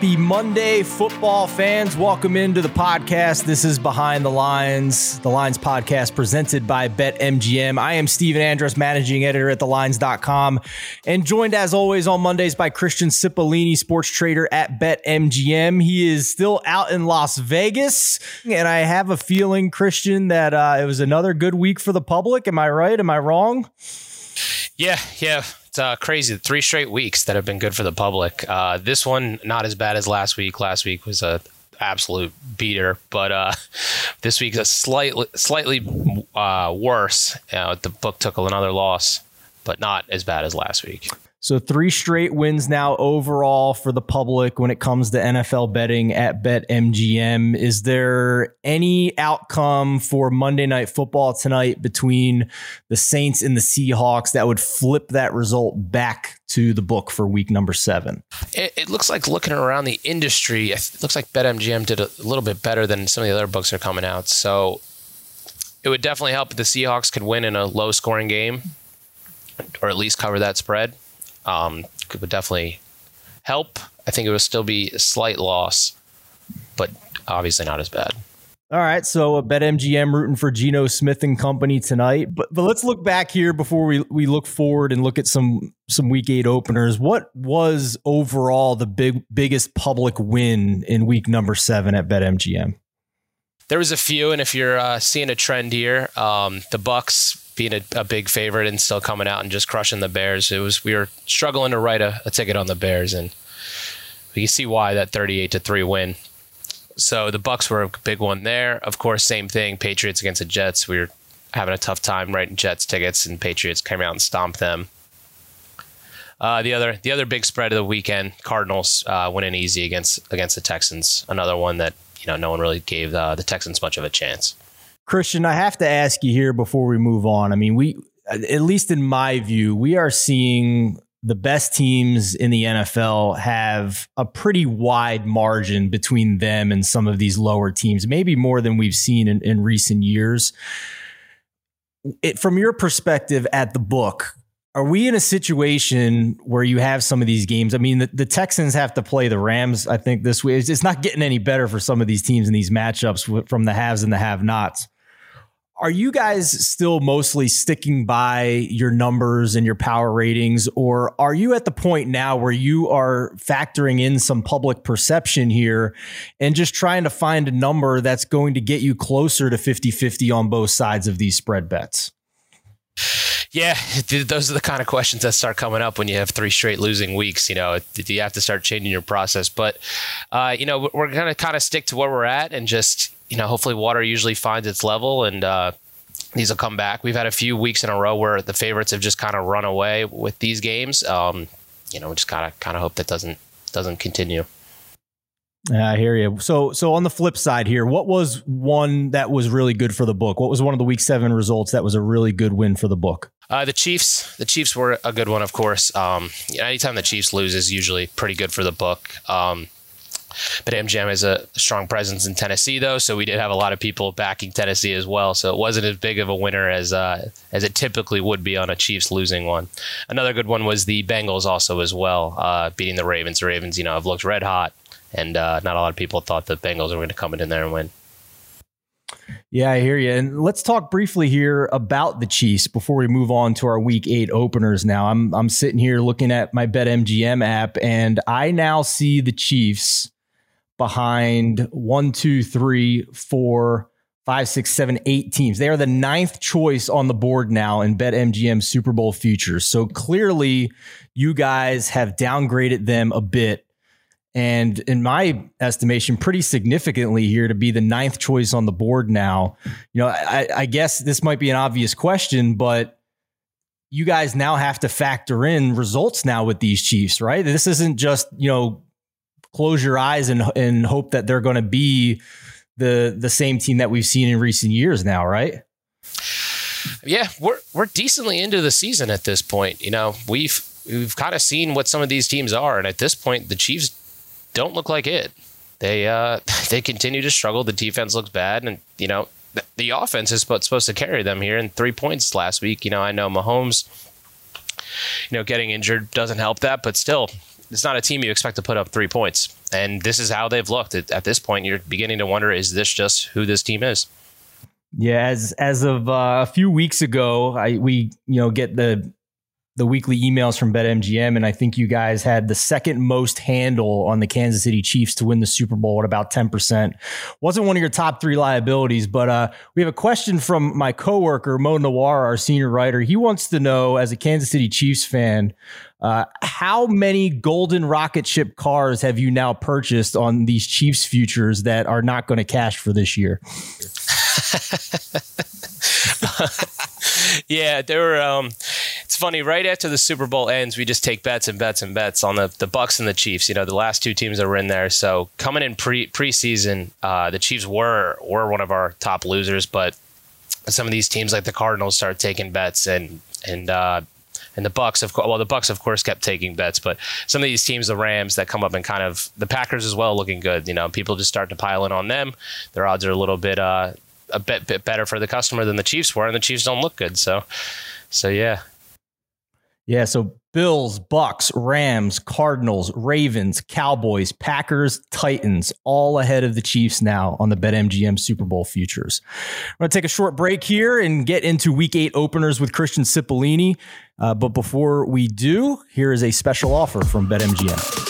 Happy Monday, football fans. Welcome into the podcast. This is Behind the Lines, the Lines podcast presented by BetMGM. I am Steven Andress, managing editor at thelines.com, and joined as always on Mondays by Christian Cipollini, sports trader at BetMGM. He is still out in Las Vegas, and I have a feeling, Christian, that uh, it was another good week for the public. Am I right? Am I wrong? Yeah, yeah. It's uh, crazy. Three straight weeks that have been good for the public. Uh, this one not as bad as last week. Last week was a absolute beater, but uh, this week's a slightly slightly uh, worse. the book took another loss, but not as bad as last week. So three straight wins now overall for the public when it comes to NFL betting at BetMGM. Is there any outcome for Monday Night Football tonight between the Saints and the Seahawks that would flip that result back to the book for week number seven? It, it looks like looking around the industry, it looks like BetMGM did a little bit better than some of the other books are coming out. So it would definitely help if the Seahawks could win in a low scoring game or at least cover that spread um, would definitely help. I think it would still be a slight loss, but obviously not as bad. All right, so BetMGM rooting for Geno Smith and company tonight. But but let's look back here before we we look forward and look at some some week 8 openers. What was overall the big biggest public win in week number 7 at BetMGM? There was a few and if you're uh, seeing a trend here, um, the Bucs being a, a, big favorite and still coming out and just crushing the Bears. It was we were struggling to write a, a ticket on the Bears, and can see why that thirty-eight to three win. So the Bucs were a big one there. Of course, same thing. Patriots against the Jets. We were having a tough time writing Jets tickets, and Patriots came out and stomped them. Uh, the other the other big spread of the weekend, Cardinals uh, winning easy against against the Texans. Another one that you know no one really gave uh, the Texans much of a chance. Christian, I have to ask you here before we move on. I mean, we, at least in my view, we are seeing the best teams in the NFL have a pretty wide margin between them and some of these lower teams, maybe more than we've seen in, in recent years. It, from your perspective at the book, are we in a situation where you have some of these games? I mean, the, the, Texans have to play the Rams, I think, this week. It's not getting any better for some of these teams in these matchups from the haves and the have nots. Are you guys still mostly sticking by your numbers and your power ratings, or are you at the point now where you are factoring in some public perception here and just trying to find a number that's going to get you closer to 50 50 on both sides of these spread bets? Yeah, those are the kind of questions that start coming up when you have three straight losing weeks. You know, you have to start changing your process. But, uh, you know, we're going to kind of stick to where we're at and just you know, hopefully water usually finds its level and uh, these will come back. We've had a few weeks in a row where the favorites have just kind of run away with these games. Um, you know, just kind of kind of hope that doesn't doesn't continue. Yeah, I hear you. So, so on the flip side here, what was one that was really good for the book? What was one of the week seven results that was a really good win for the book? Uh, the Chiefs. The Chiefs were a good one, of course. Um, anytime the Chiefs lose is usually pretty good for the book. Um, but MGM has a strong presence in Tennessee, though, so we did have a lot of people backing Tennessee as well. So it wasn't as big of a winner as uh, as it typically would be on a Chiefs losing one. Another good one was the Bengals also as well, uh, beating the Ravens. The Ravens, you know, have looked red hot, and uh, not a lot of people thought the Bengals were going to come in there and win. Yeah, I hear you. And let's talk briefly here about the Chiefs before we move on to our week eight openers now. I'm I'm sitting here looking at my BetMGM app and I now see the Chiefs behind one, two, three, four, five, six, seven, eight teams. They are the ninth choice on the board now in BetMGM Super Bowl futures. So clearly, you guys have downgraded them a bit. And in my estimation, pretty significantly here to be the ninth choice on the board now. You know, I, I guess this might be an obvious question, but you guys now have to factor in results now with these Chiefs, right? This isn't just, you know, close your eyes and and hope that they're going to be the the same team that we've seen in recent years now, right? Yeah, we're we're decently into the season at this point. You know, we've we've kind of seen what some of these teams are, and at this point, the Chiefs don't look like it. They uh they continue to struggle. The defense looks bad, and you know the, offense is supposed to carry them here. And three points last week. You know, I know Mahomes, you know, getting injured doesn't help that, but still, it's not a team you expect to put up three points. And this is how they've looked. At, at this point, you're beginning to wonder: is this just who this team is? Yeah, as as of uh, a few weeks ago, I we you know get the the weekly emails from BetMGM, and I think you guys had the second most handle on the Kansas City Chiefs to win the Super Bowl at about 10%. Wasn't one of your top three liabilities, but uh, we have a question from my coworker, Mo Nuwwarah, our senior writer. He wants to know, as a Kansas City Chiefs fan, uh, how many golden rocket ship cars have you now purchased on these Chiefs futures that are not going to cash for this year? yeah, there were. Um, it's funny. Right after the Super Bowl ends, we just take bets and bets and bets on the the Bucs and the Chiefs. You know, the last two teams that were in there. So coming in pre preseason, uh, the Chiefs were were one of our top losers, but some of these teams like the Cardinals start taking bets and and uh, and the Bucs of course. Well, the Bucs of course kept taking bets, but some of these teams, the Rams, that come up and kind of the Packers as well, looking good. You know, people just start to pile in on them. Their odds are a little bit uh, a bit bit better for the customer than the Chiefs were, and the Chiefs don't look good. So, so yeah. Yeah, so Bills, Bucs, Rams, Cardinals, Ravens, Cowboys, Packers, Titans, all ahead of the Chiefs now on the BetMGM Super Bowl futures. We're going to take a short break here and get into Week Eight openers with Christian Cipollini. Uh, but before we do, here is a special offer from BetMGM.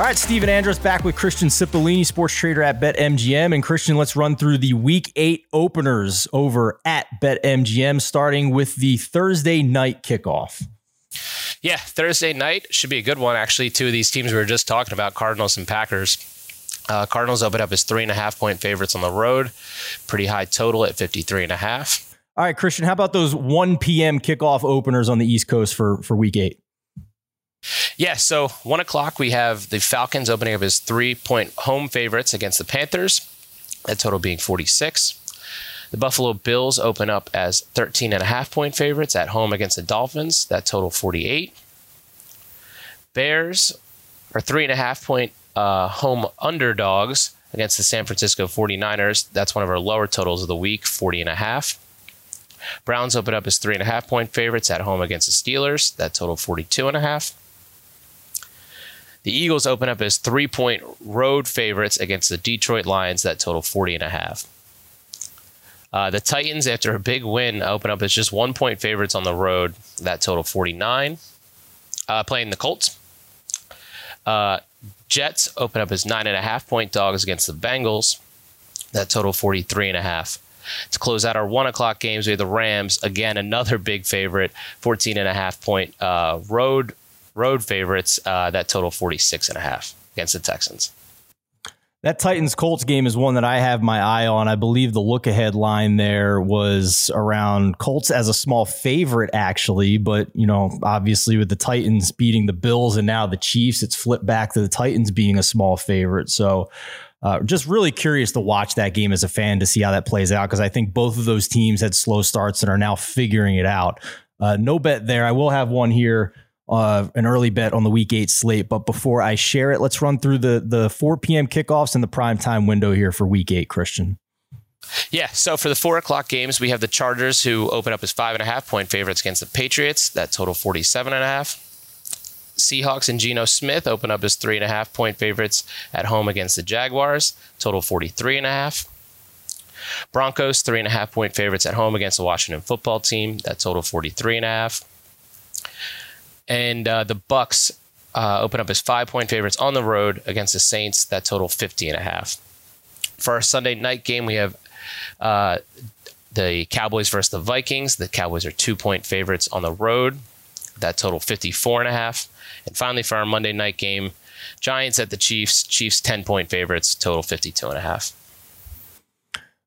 All right, Stephen Andress back with Christian Cipollini, sports trader at BetMGM. And Christian, let's run through the week eight openers over at BetMGM, starting with the Thursday night kickoff. Yeah, Thursday night should be a good one, actually. Two of these teams we were just talking about, Cardinals and Packers. Uh, Cardinals open up as three and a half point favorites on the road. Pretty high total at 53 and a half. All right, Christian, how about those 1 p.m. kickoff openers on the East Coast for, for week eight? Yeah, so one o'clock we have the Falcons opening up as three point home favorites against the Panthers, that total being 46. The Buffalo Bills open up as 13 and a half point favorites at home against the Dolphins, that total 48. Bears are three and a half point uh, home underdogs against the San Francisco 49ers. That's one of our lower totals of the week, 40 and a half. Browns open up as three and a half point favorites at home against the Steelers. That total 42 and a half. The Eagles open up as three point road favorites against the Detroit Lions that total 40 and a half. Uh, the Titans, after a big win, open up as just one point favorites on the road that total 49. Uh, playing the Colts. Uh, Jets open up as nine and a half point dogs against the Bengals that total 43 and a half. To close out our one o'clock games, we have the Rams again, another big favorite, 14 and a half point uh, road road favorites uh, that total 46 and a half against the Texans. That Titans Colts game is one that I have my eye on. I believe the look ahead line there was around Colts as a small favorite, actually. But, you know, obviously with the Titans beating the Bills and now the Chiefs, it's flipped back to the Titans being a small favorite. So, uh, just really curious to watch that game as a fan to see how that plays out because I think both of those teams had slow starts and are now figuring it out. Uh, no bet there. I will have one here uh, an early bet on the week eight slate. But before I share it, let's run through the the 4 p.m. kickoffs and the prime time window here for week eight, Christian. Yeah, so for the four o'clock games, we have the Chargers who open up as five and a half point favorites against the Patriots. That total 47 and a half. Seahawks and Geno Smith open up as three and a half point favorites at home against the Jaguars. Total 43 and a half. Broncos, three and a half point favorites at home against the Washington football team. That total 43 and a half and uh, the Bucs uh, open up as five point favorites on the road against the Saints that total 50 and a half. For our Sunday night game, we have uh, the Cowboys versus the Vikings. The Cowboys are two point favorites on the road that total 54 and a half. And finally, for our Monday night game, Giants at the Chiefs. Chiefs 10 point favorites, total 52 and a half.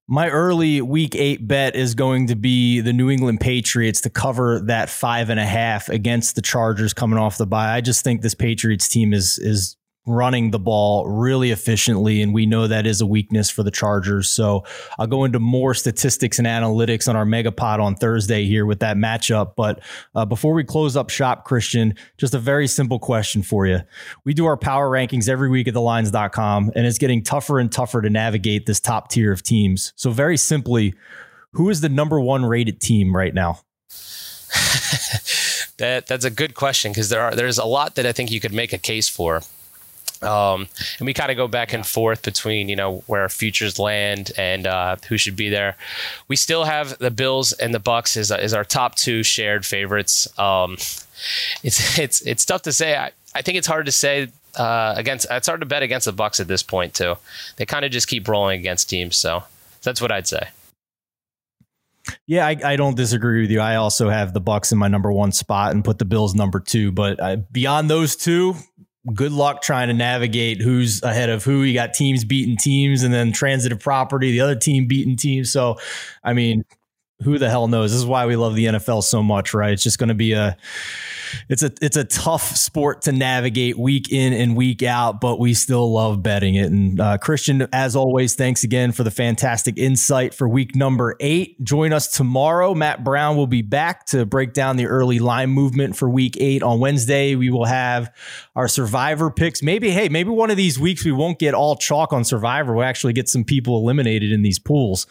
My early week eight bet is going to be the New England Patriots to cover that five and a half against the Chargers coming off the bye. I just think this Patriots team is is running the ball really efficiently. And we know that is a weakness for the Chargers. So I'll go into more statistics and analytics on our Megapod on Thursday here with that matchup. But uh, before we close up shop, Christian, just a very simple question for you. We do our power rankings every week at thelines.com, and it's getting tougher and tougher to navigate this top tier of teams. So, very simply, who is the number one rated team right now? that that's a good question because there are there's a lot that I think you could make a case for. Um, and we kind of go back and forth between you know where our futures land and uh, who should be there. We still have the Bills and the Bucs is our top two shared favorites. Um, it's it's it's tough to say. I, I think it's hard to say uh, against. It's hard to bet against the Bucs at this point too. They kind of just keep rolling against teams. So that's what I'd say. Yeah, I, I, don't disagree with you. I also have the Bucs in my number one spot and put the Bills number two. But uh, beyond those two, good luck trying to navigate who's ahead of who. You got teams beating teams and then transitive property, the other team beating teams. So, I mean, who the hell knows? This is why we love the NFL so much, right? It's just going to be a it's a it's a tough sport to navigate week in and week out, but we still love betting it. And uh, Christian, as always, thanks again for the fantastic insight for week number eight. Join us tomorrow. Matt Brown will be back to break down the early line movement for week eight on Wednesday. We will have our survivor picks. Maybe hey, maybe one of these weeks we won't get all chalk on survivor. We'll actually get some people eliminated in these pools.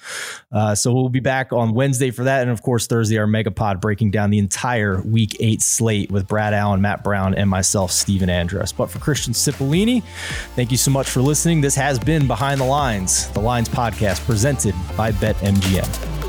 Uh, so we'll be back on Wednesday for that, and of course Thursday our Megapod breaking down the entire week eight slate with Brad Allen, Matt Brown, and myself, Stephen Andress. But for Christian Cipollini, thank you so much for listening. This has been Behind the Lines, the Lines podcast presented by BetMGM.